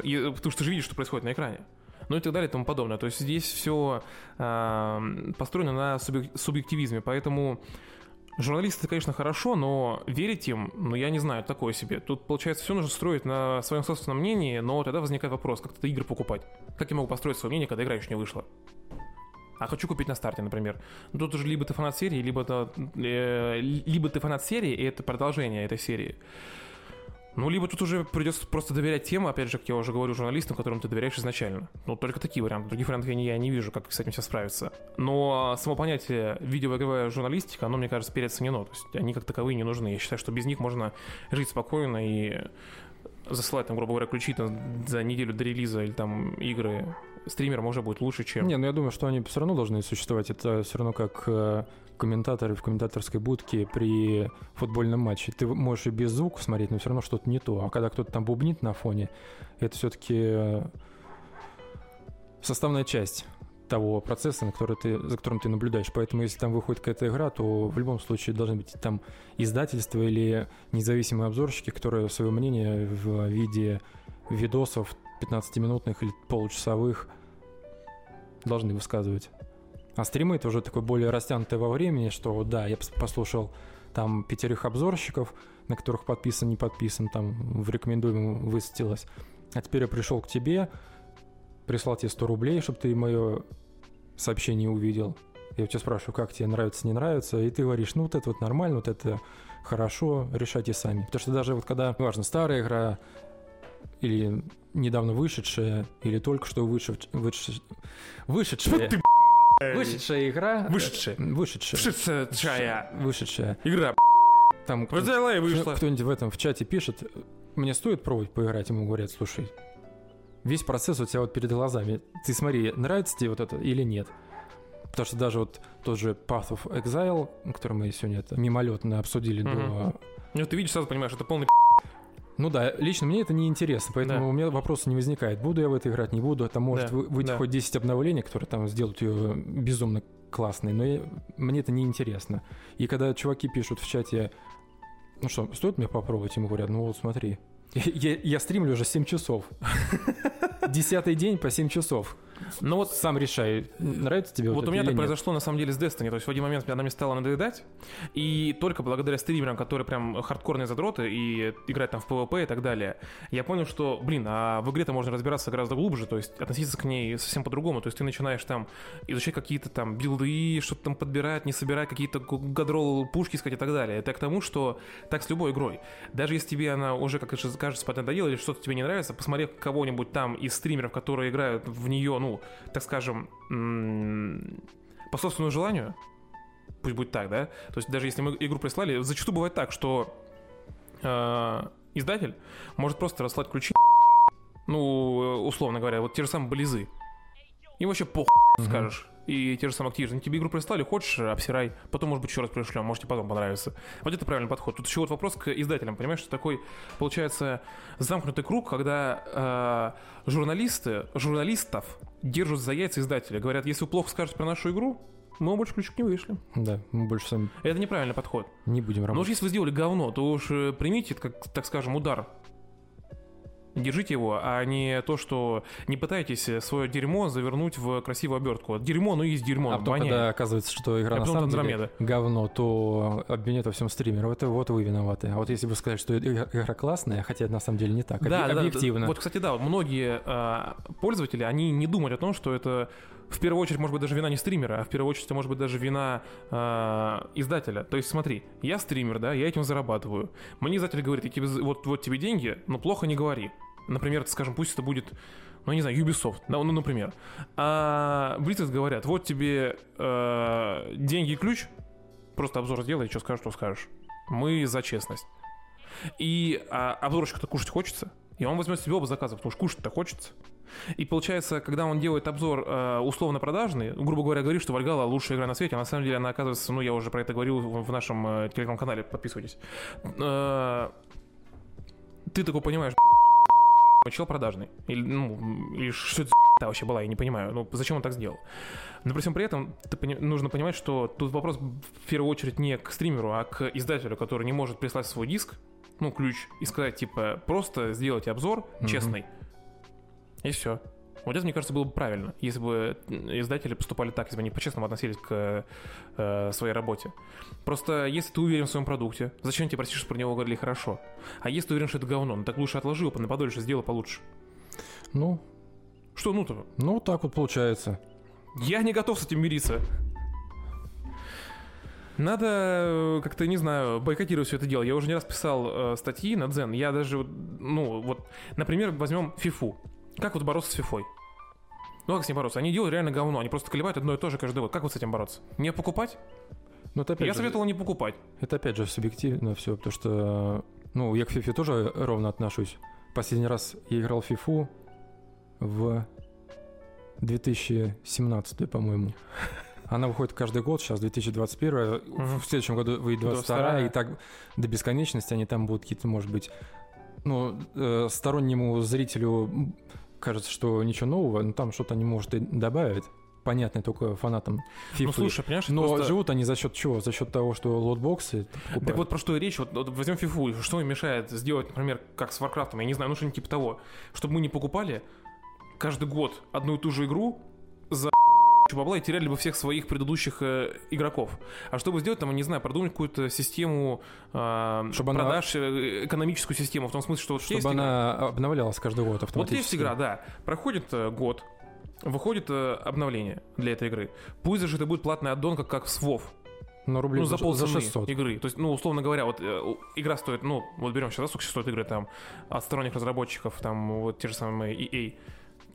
и, потому что ты же видишь, что происходит на экране. Ну и так далее и тому подобное. То есть здесь все э, построено на субъективизме, поэтому журналисты, конечно, хорошо, но верить им, ну я не знаю, такое себе. Тут, получается, все нужно строить на своем собственном мнении, но тогда возникает вопрос, как это игры покупать? Как я могу построить свое мнение, когда игра еще не вышла? А хочу купить на старте, например. Ну, тут уже либо ты фанат серии, либо, это, э, либо ты фанат серии, и это продолжение этой серии. Ну, либо тут уже придется просто доверять тем, опять же, как я уже говорю, журналистам, которым ты доверяешь изначально. Ну, только такие варианты. Других вариантов я не, я не вижу, как с этим все справиться. Но само понятие видеоигровая журналистика, оно, мне кажется, переоценено. То есть они как таковые не нужны. Я считаю, что без них можно жить спокойно и засылать, там, грубо говоря, ключи там, за неделю до релиза или там игры стримерам уже будет лучше, чем... Не, ну я думаю, что они все равно должны существовать. Это все равно как э, комментаторы в комментаторской будке при футбольном матче. Ты можешь и без звука смотреть, но все равно что-то не то. А когда кто-то там бубнит на фоне, это все-таки э, составная часть того процесса, на который ты, за которым ты наблюдаешь. Поэтому, если там выходит какая-то игра, то в любом случае должны быть там издательства или независимые обзорщики, которые свое мнение в виде видосов 15-минутных или получасовых должны высказывать. А стримы это уже такое более растянутое во времени, что да, я послушал там пятерых обзорщиков, на которых подписан, не подписан, там в рекомендуемом высветилось. А теперь я пришел к тебе, прислал тебе 100 рублей, чтобы ты мое сообщение увидел. Я у тебя спрашиваю, как тебе нравится, не нравится, и ты говоришь, ну вот это вот нормально, вот это хорошо, решайте сами. Потому что даже вот когда, важно, старая игра, или недавно вышедшая, или только что вышед, вышед, вышедшая... Ты, вышедшая игра... Вышедшая. Вышедшая. Вышедшая. Вышедшая. Игра. Там кто, кто-нибудь в этом в чате пишет, мне стоит пробовать поиграть, ему говорят, слушай, весь процесс у тебя вот перед глазами. Ты смотри, нравится тебе вот это или нет. Потому что даже вот тот же Path of Exile, который мы сегодня это мимолетно обсудили угу. до... Ну, ты видишь, сразу понимаешь, это полный ну да, лично мне это не интересно, поэтому да. у меня вопроса не возникает. Буду я в это играть, не буду. Там может да. выйти да. хоть 10 обновлений, которые там сделают ее безумно классной, но я, мне это не интересно. И когда чуваки пишут в чате, ну что, стоит мне попробовать? Ему говорят, ну вот смотри, *laughs* я, я стримлю уже 7 часов. *laughs* Десятый день по 7 часов. Ну вот сам решай, нравится тебе вот, вот у меня так нет? произошло на самом деле с Destiny. То есть в один момент она мне стала надоедать, и только благодаря стримерам, которые прям хардкорные задроты и играют там в PvP и так далее, я понял, что, блин, а в игре-то можно разбираться гораздо глубже, то есть относиться к ней совсем по-другому. То есть ты начинаешь там изучать какие-то там билды, что-то там подбирать, не собирать, какие-то гадрол пушки искать и так далее. Это к тому, что так с любой игрой. Даже если тебе она уже, как кажется, поднадоела или что-то тебе не нравится, посмотри кого-нибудь там из стримеров, которые играют в нее, ну, так скажем, по собственному желанию, пусть будет так, да, то есть даже если мы игру прислали, зачастую бывает так, что э, издатель может просто расслать ключи, ну, условно говоря, вот те же самые близы. И вообще похуй mm-hmm. скажешь и те же самые Activision. Тебе игру прислали, хочешь, обсирай, потом, может быть, еще раз пришлем, может, тебе потом понравится. Вот это правильный подход. Тут еще вот вопрос к издателям, понимаешь, что такой, получается, замкнутый круг, когда э, журналисты, журналистов держат за яйца издателя. Говорят, если вы плохо скажете про нашу игру, мы больше ключик не вышли. Да, мы больше сами... Это неправильный подход. Не будем работать. Но уж если вы сделали говно, то уж э, примите, как, так скажем, удар держите его, а не то, что не пытайтесь свое дерьмо завернуть в красивую обертку. Дерьмо, ну есть дерьмо, А потом, воняет. когда оказывается, что игра А на самом деле говно, то обвинят во всем стримеров. Это вот вы виноваты. А вот если бы сказать, что игра классная, хотя это на самом деле не так, Да, объ- да, объективно. Вот, кстати, да, многие а, пользователи, они не думают о том, что это в первую очередь, может быть, даже вина не стримера, а в первую очередь, это может быть даже вина а, издателя. То есть, смотри, я стример, да, я этим зарабатываю. Мне издатель говорит, «Я тебе за- вот, вот тебе деньги, но плохо не говори. Например, скажем, пусть это будет, ну, не знаю, Ubisoft, да, ну, например. А Blizzard говорят, вот тебе э, деньги и ключ, просто обзор сделай, что скажешь, то скажешь. Мы за честность. И а, обзорщик-то кушать хочется, и он возьмет себе оба заказа, потому что кушать-то хочется. И получается, когда он делает обзор э, условно продажный, грубо говоря, говорит, что Вальгала лучшая игра на свете, а на самом деле она оказывается, ну я уже про это говорил в нашем э, телеграм-канале, подписывайтесь. Э, ты такой понимаешь, чел продажный. Или, ну, или что это за *laughs* вообще была, я не понимаю. Ну, зачем он так сделал? Но при всем при этом пони- нужно понимать, что тут вопрос в первую очередь не к стримеру, а к издателю, который не может прислать свой диск, ну, ключ, и сказать, типа, просто сделайте обзор Мгм. честный, и все. Вот это, мне кажется, было бы правильно, если бы издатели поступали так, если бы они по-честному относились к э, своей работе. Просто если ты уверен в своем продукте, зачем тебе просишь, чтобы про него говорили хорошо? А если ты уверен, что это говно, ну так лучше отложи его на подольше, сделай получше. Ну, Что ну-то? ну, так вот получается. Я не готов с этим мириться. Надо э, как-то, не знаю, бойкотировать все это дело. Я уже не раз писал э, статьи на Дзен. Я даже, ну, вот, например, возьмем Фифу. Как вот бороться с Фифой? Ну, как с ней бороться? Они делают реально говно. Они просто колебают одно и то же каждый год. Как вот с этим бороться? Не покупать? Но это опять Я же, советовал не покупать. Это опять же субъективно все, потому что, ну, я к FIFA тоже ровно отношусь. Последний раз я играл в FIFA в 2017, по-моему. Она выходит каждый год, сейчас 2021, Мгм. в следующем году выйдет 22, 22. и так до бесконечности они там будут какие-то, может быть, ну, э, стороннему зрителю кажется, что ничего нового, но там что-то они, может, и добавят. Понятно только фанатам FIFA. Ну, слушай, понимаешь, но просто- живут они за счет чего? За счет того, что лутбоксы ты Так вот про что и речь. Вот, вот возьмем фифу. Что им мешает сделать, например, как с Warcraft ом? Я не знаю, ну что-нибудь типа того. Чтобы мы не покупали каждый год одну и ту же игру бабла и теряли бы всех своих предыдущих э, игроков. А чтобы сделать, там, не знаю, продумать какую-то систему э, Чтобы она- продаж, э, экономическую систему, в том смысле, что вот Чтобы игра- она обновлялась каждый год вот автоматически. есть игра, да. Проходит э, год, выходит э, обновление для этой игры. Пусть даже это будет платный аддон, как, как с WoW. Ну, рублей Ну, за за, полцены 600. игры. То есть, ну, условно говоря, вот э, игра стоит, ну, вот берем сейчас, сколько стоят игры там от сторонних разработчиков, там вот те же самые EA.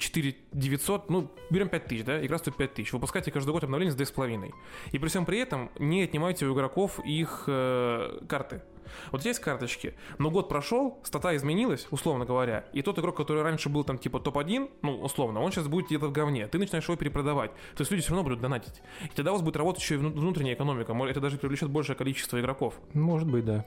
4 900, ну, берем 5 тысяч, да, игра стоит 5 тысяч. Выпускайте каждый год обновление за 2,5. И при всем при этом не отнимайте у игроков их э, карты. Вот есть карточки, но год прошел, стата изменилась, условно говоря, и тот игрок, который раньше был там типа топ-1, ну, условно, он сейчас будет где-то в говне, ты начинаешь его перепродавать. То есть люди все равно будут донатить. И тогда у вас будет работать еще и вну- внутренняя экономика, это даже привлечет большее количество игроков. Может быть, да.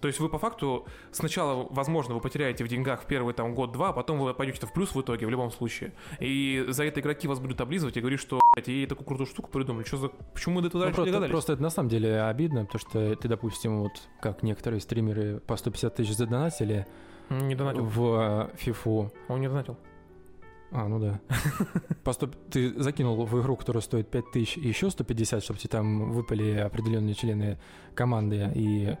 То есть вы по факту сначала, возможно, вы потеряете в деньгах в первый там год-два, а потом вы пойдете в плюс в итоге в любом случае. И за это игроки вас будут облизывать и говорить, что блядь, ей такую крутую штуку придумали. Что за... Почему мы до этого Ну, раньше не просто, догадались? просто это на самом деле обидно, потому что ты, допустим, вот как некоторые стримеры по 150 тысяч задонатили Не донатил. в э, фифу. Он не донатил. А, ну да. *laughs* 100 ты закинул в игру, которая стоит 5 тысяч, и еще 150, чтобы тебе там выпали определенные члены команды и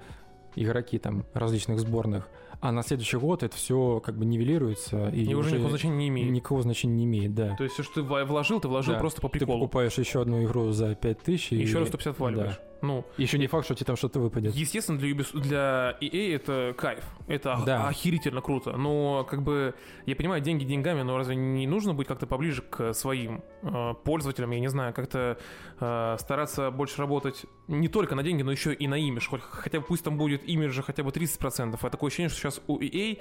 игроки там различных сборных. А на следующий год это все как бы нивелируется и, И уже никакого значения не имеет. никакого значения не имеет, да. То есть все, что ты вложил, ты вложил Да. просто по Ты приколу. покупаешь еще одну игру за 5 тысяч. И и еще раз 150 валиваешь. Ну, Еще не факт, что тебе там что-то выпадет. Естественно, для, Ubis- для EA это кайф. Это Да. охерительно круто. Но, как бы, я понимаю, деньги деньгами, но разве не нужно быть как-то поближе к своим э, пользователям? Я не знаю, как-то э, стараться больше работать не только на деньги, но еще и на имидж. Хоть, хотя бы пусть там будет имиджа хотя бы 30%. А такое ощущение, что сейчас у EA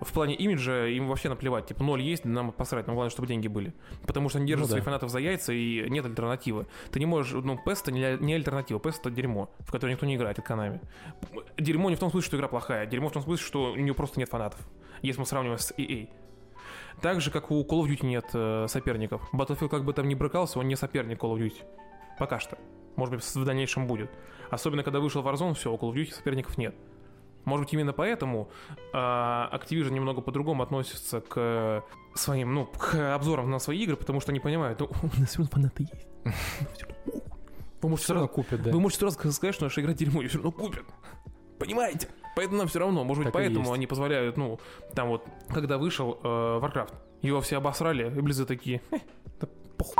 в плане имиджа им вообще наплевать. Типа, ноль есть, нам посрать, но главное, чтобы деньги были. Потому что они держат Ну да. своих фанатов за яйца, и нет альтернативы. Ты не можешь, ну, PES это не, не альтернатива, PES это дерьмо, в которое никто не играет, это Konami. Дерьмо не в том смысле, что игра плохая, дерьмо в том смысле, что у нее просто нет фанатов, если мы сравниваем с EA. Так же, как у Call of Duty нет э, соперников. Battlefield как бы там не брыкался, он не соперник Call of Duty. Пока что. Может быть, в дальнейшем будет. Особенно, когда вышел Warzone, все, у Call of Duty соперников нет. Может быть, именно поэтому а, Activision немного по-другому относится к своим, ну, к обзорам на свои игры, потому что они понимают, ну, у нас все равно фанаты есть. *laughs* Вы можете Все сразу, купят, да. вы можете сразу сказать, что наша игра дерьмо, и все равно купят. Понимаете? Поэтому нам все равно. Может быть, Так поэтому они позволяют, ну, там вот, когда вышел э, Warcraft, его все обосрали, и Близы такие, «Хе, да похуй.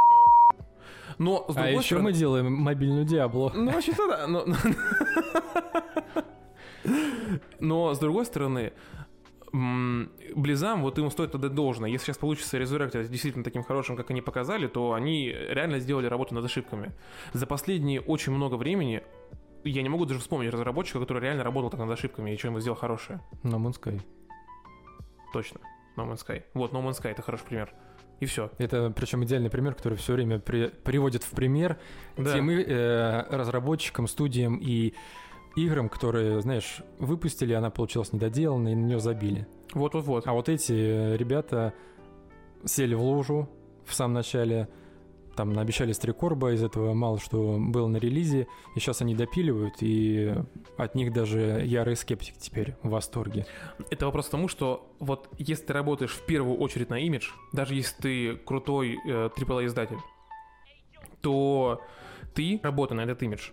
Но, с А другой еще стороны... мы делаем мобильную Диабло. Ну, вообще-то да. Но, *laughs* но с другой стороны, Близам, вот им стоит отдать должное. Если сейчас получится Resurrected действительно таким хорошим, как они показали, то они реально сделали работу над ошибками. За последние очень много времени я не могу даже вспомнить разработчика, который реально работал так над ошибками и что-нибудь сделал хорошее. No Man's Sky. Точно. No Man's Sky. Вот, No Man's Sky это хороший пример. И все. Это причем идеальный пример, который все время при- приводит в пример Да. тем э, разработчикам, студиям и играм, которые, знаешь, выпустили, она получилась недоделанной, и на нее забили. Вот-вот-вот. А вот эти э, ребята сели в лужу в самом начале, там наобещали стрекорба, из этого мало что было на релизе, и сейчас они допиливают, и от них даже ярый скептик теперь в восторге. Это вопрос к тому, что вот если ты работаешь в первую очередь на имидж, даже если ты крутой э, AAA-издатель, то ты, работая на этот имидж,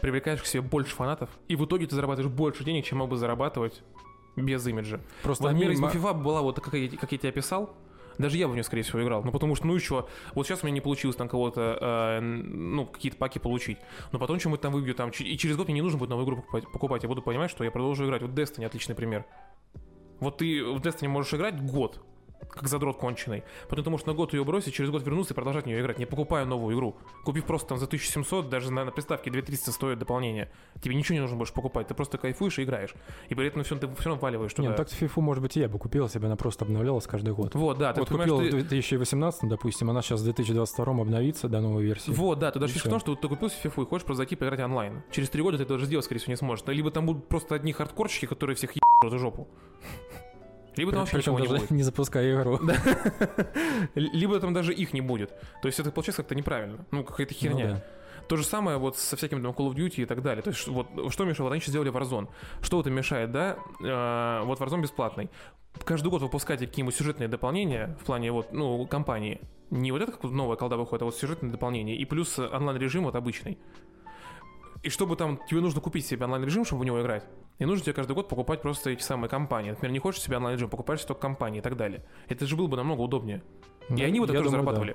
привлекаешь к себе больше фанатов, и в итоге ты зарабатываешь больше денег, чем мог бы зарабатывать без имиджа. Просто Вот мир из ма- FIFA была вот как я, как я тебе описал, даже я в нее, скорее всего, играл. Ну, потому что, ну и что, вот сейчас у меня не получилось там кого-то, э, ну, какие-то паки получить. Но потом что-нибудь там выбью, там, и через год мне не нужно будет новую игру покупать, покупать. Я буду понимать, что я продолжу играть. Вот Destiny отличный пример. Вот ты в Destiny можешь играть год, как задрот конченый. Потом ты можешь на год ее бросить, через год вернуться и продолжать в нее играть, не покупая новую игру. Купив просто там за 1700, даже на, на приставке 2300 стоит дополнение. Тебе ничего не нужно больше покупать, ты просто кайфуешь и играешь. И при этом все, ты все равно валиваешь Не, туда. ну так-то FIFA, может быть, и я бы купил, если бы она просто обновлялась каждый год. Вот, да, ты вот купил ты- в 2018, допустим, она сейчас в 2022 обновится до новой версии. Вот, да, ты даже в том, что ты купил фифу и хочешь просто зайти поиграть онлайн. Через три года ты это даже сделать, скорее всего, не сможешь. Ну, Либо там будут просто одни хардкорщики, которые всех ебут в жопу. Либо там вообще ничего не даже будет. не запуская игру. *laughs* Либо там даже их не будет. То есть это получается как-то неправильно. Ну, какая-то Ну херня. да. То же самое вот со всякими там Call of Duty и так далее. То есть вот что мешало? Они сейчас сделали Warzone. Что вот им мешает, да? Э, вот Warzone бесплатный. Каждый год выпускать какие-нибудь сюжетные дополнения в плане вот, ну, компании. Не вот это как вот новая колда выходит, а вот сюжетные дополнения. И плюс онлайн-режим вот обычный. И чтобы там, тебе нужно купить себе онлайн-режим, чтобы в него играть. И нужно тебе каждый год покупать просто эти самые компании. Например, не хочешь себе онлайн-режим, покупаешь только компании и так далее. Это же было бы намного удобнее. И они вот это тоже думаю, да.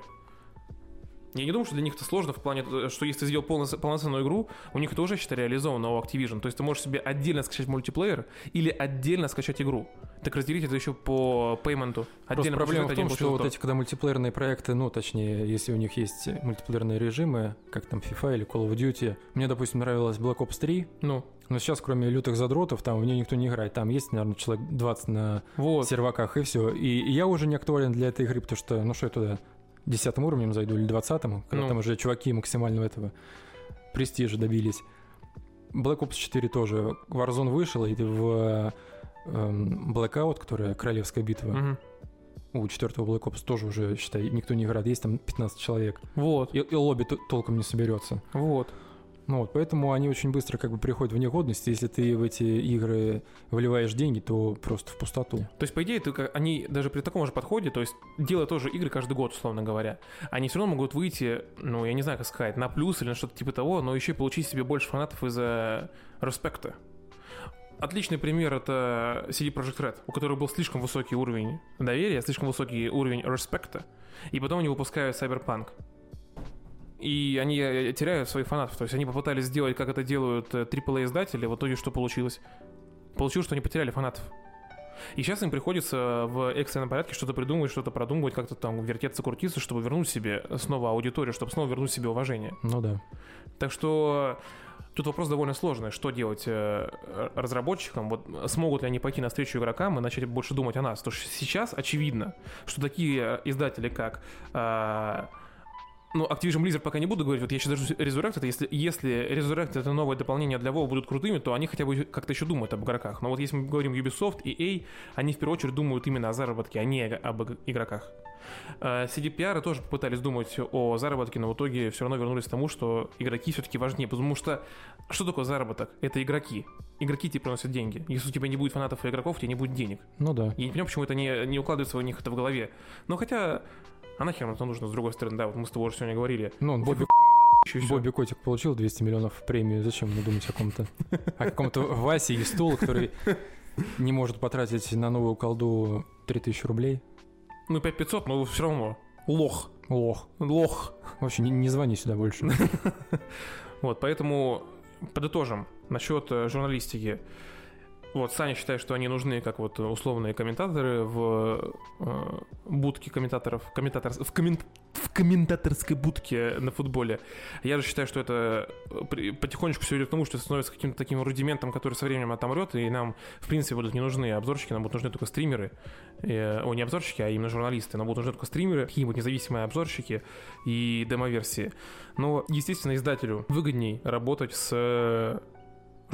Я не думаю, что для них это сложно в плане, э, что если ты сделал полно- полноценную игру, у них это уже, считай, реализовано у Activision. То есть ты можешь себе отдельно скачать мультиплеер или отдельно скачать игру. Так разделить это еще по пейменту. Просто Отдельно проблема в том, что вот эти, когда мультиплеерные проекты, ну, точнее, если у них есть мультиплеерные режимы, как там FIFA или Call of Duty, мне, допустим, нравилась Black Ops 3, то. Ну, но сейчас, кроме лютых задротов, там в нее никто не играет. Там есть, наверное, человек 20 на вот. серваках, и все. И я уже не актуален для этой игры, потому что, ну что я туда, десятым уровнем зайду или двадцатым, когда Ну. там уже чуваки максимального этого престижа добились. Black Ops 4 тоже. Warzone вышел, и в эм, Blackout, которая королевская битва, Мгм. у четвертого Black Ops тоже уже, считай, никто не играет. Есть там 15 человек. Вот. И, и лобби толком не соберется. Вот. Ну вот, поэтому они очень быстро как бы приходят в негодность. Если ты в эти игры выливаешь деньги, то просто в пустоту. То есть, по идее, ты, они даже при таком же подходе, то есть, делая тоже игры каждый год, условно говоря, они все равно могут выйти, ну, я не знаю, как сказать, на плюс или на что-то типа того, но еще и получить себе больше фанатов из-за респекта. Отличный пример это CD Projekt Red, у которых был слишком высокий уровень доверия, слишком высокий уровень респекта, и потом они выпускают Cyberpunk. И они э, теряют своих фанатов. То есть они попытались сделать, как это делают э, AAA-издатели, в итоге что получилось? Получилось, что они потеряли фанатов. И сейчас им приходится в экстренном порядке что-то придумывать, что-то продумывать, как-то там вертеться, крутиться, чтобы вернуть себе снова аудиторию, чтобы снова вернуть себе уважение. Ну да. Так что тут вопрос довольно сложный. Что делать э, разработчикам? Вот смогут ли они пойти навстречу игрокам и начать больше думать о нас? Потому что сейчас очевидно, что такие издатели, как э, ну, Activision Blizzard пока не буду говорить, вот я сейчас даже Resurrected, если, если Resurrected это новое дополнение для WoW будут крутыми, то они хотя бы как-то еще думают об игроках. Но вот если мы говорим Ubisoft и EA, они в первую очередь думают именно о заработке, а не об игроках. Э, CDPR тоже попытались думать о заработке, но в итоге все равно вернулись к тому, что игроки все-таки важнее, потому что что такое заработок? Это игроки. Игроки тебе приносят деньги. Если у тебя не будет фанатов и игроков, у тебя не будет денег. Ну да. Я не понимаю, почему это не, не укладывается у них это в голове. Но хотя, а нахер это нужно с другой стороны, да, вот мы с тобой уже сегодня говорили. Ну, он Бобби Бобби Котик получил 200 миллионов премии. Зачем мне думать о ком-то? О каком-то Васе из Стула, который не может потратить на новую колду 3000 рублей. Ну, 5500, но все равно. Лох. Лох. Лох. Вообще, не, не звони сюда больше. *laughs* Вот, поэтому подытожим насчет э, журналистики. Вот, Саня считает, что они нужны как вот условные комментаторы в э, будке комментаторов, комментатор, в, коммент, в комментаторской будке на футболе. Я же считаю, что это э, потихонечку все идет к тому, что это становится каким-то таким рудиментом, который со временем отомрет, и нам, в принципе, будут не нужны обзорщики, нам будут нужны только стримеры. Э, о, не обзорщики, а именно журналисты. Нам будут нужны только стримеры, какие-нибудь независимые обзорщики и демоверсии. Но, естественно, издателю выгодней работать с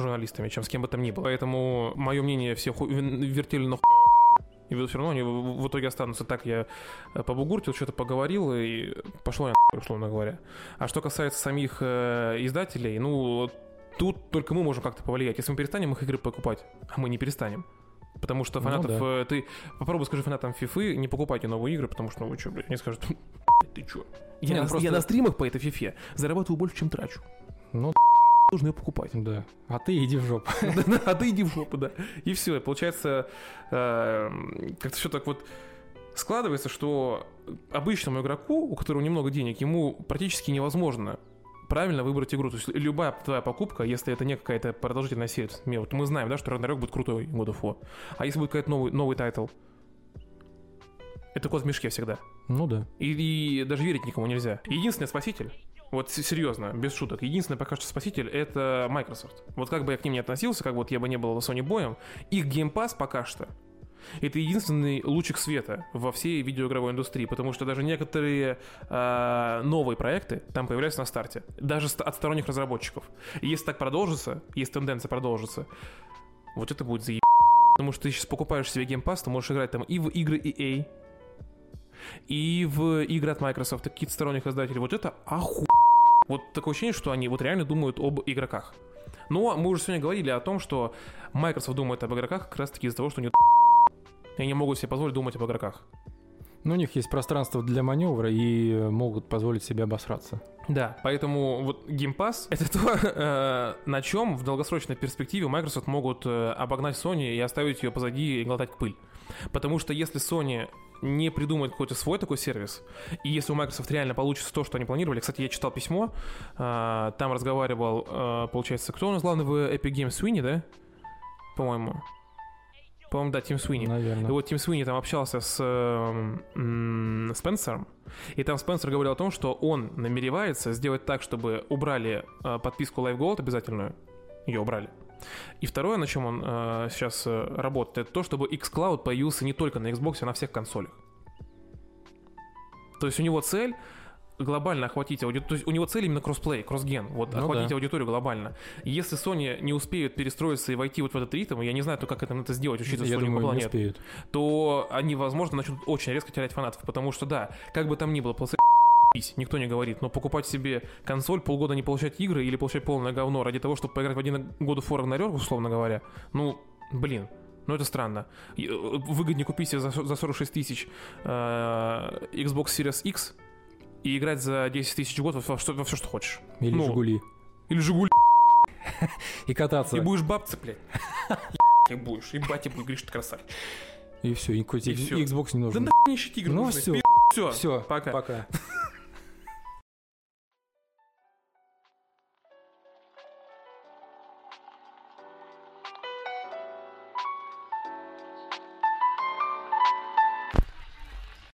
журналистами, чем с кем бы там ни было. Поэтому мое мнение все ху- вертели на и все равно они в итоге останутся так. Я э, побугуртил, что-то поговорил, и пошло я условно говоря. А что касается самих э, издателей, ну, тут только мы можем как-то повлиять. Если мы перестанем их игры покупать, а мы не перестанем. Потому что ну фанатов... Ну, да. э, ты попробуй скажи фанатам FIFA, не покупайте новые игры, потому что, ну вы что, блядь, они скажут, ты что? Я, я, на, просто... я на стримах по этой FIFA зарабатываю больше, чем трачу. Ну, должен ее покупать. Да. А ты иди в жопу. *laughs* А ты иди в жопу, да. И все. Получается, э, как-то все так вот складывается, что обычному игроку, у которого немного денег, ему практически невозможно правильно выбрать игру. То есть любая твоя покупка, если это не какая-то продолжительная серия, вот мы знаем, да, что Ragnarok будет крутой God of War. А если будет какой-то новый, новый title, это кот в мешке всегда. Ну да. И, и даже верить никому нельзя. Единственный спаситель вот серьезно, без шуток. Единственный пока что спаситель — это Microsoft. Вот как бы я к ним не относился, как вот я бы не был Sony boy ем, их Game Pass пока что это единственный лучик света во всей видеоигровой индустрии, потому что даже некоторые э, новые проекты там появляются на старте, даже от сторонних разработчиков. И если так продолжится, если тенденция продолжится, вот это будет заеб... Потому что ты сейчас покупаешь себе Game Pass, ты можешь играть там и в игры EA, и в игры от Microsoft, какие-то сторонних издателей. Вот это оху... Вот такое ощущение, что они вот реально думают об игроках. Но мы уже сегодня говорили о том, что Microsoft думает об игроках как раз таки из-за того, что они и они могут себе позволить думать об игроках. Ну, у них есть пространство для маневра и могут позволить себе обосраться. Да, поэтому вот Game Pass — это то, *laughs* э, на чем в долгосрочной перспективе Microsoft могут э, обогнать Sony и оставить ее позади и глотать пыль. Потому что если Sony не придумает какой-то свой такой сервис, и если у Microsoft реально получится то, что они планировали, кстати, я читал письмо, э, там разговаривал, э, получается, кто у нас главный в Epic Games, Sweeney, да? По-моему. По-моему, да, Тим Суини. Наверное. И вот Тим Суини там общался с э, Спенсером, и там Спенсер говорил о том, что он намеревается сделать так, чтобы убрали э, подписку Live Gold обязательную, ее убрали. И второе, на чем он э, сейчас э, работает, это то, чтобы xCloud появился не только на Xbox, а на всех консолях. То есть у него цель глобально охватить аудиторию. То есть у него цель именно кроссплей, кроссген. Вот ну охватить да. аудиторию глобально. Если Sony не успеют перестроиться и войти вот в этот ритм, я не знаю, то как это, это сделать, учитывая, что бабла не успеют. то они, возможно, начнут очень резко терять фанатов. Потому что, да, как бы там ни было, никто не говорит, но покупать себе консоль, полгода не получать игры или получать полное говно ради того, чтобы поиграть в один год в Ragnarok, условно говоря, ну, блин, ну, это странно. Э, выгоднее купить себе за 46 тысяч э, Xbox Series X, и играть за 10 тысяч год во, что, во все, что хочешь. Или ну, Жигули. Или Жигули. *laughs* И кататься. И будешь бабцы, блядь. *laughs* И будешь. И батя будет говорить, что ты красавчик. И все, и, и Xbox не нужен. Да нахуй не ищите игры. Ну все. Все, пока. Пока.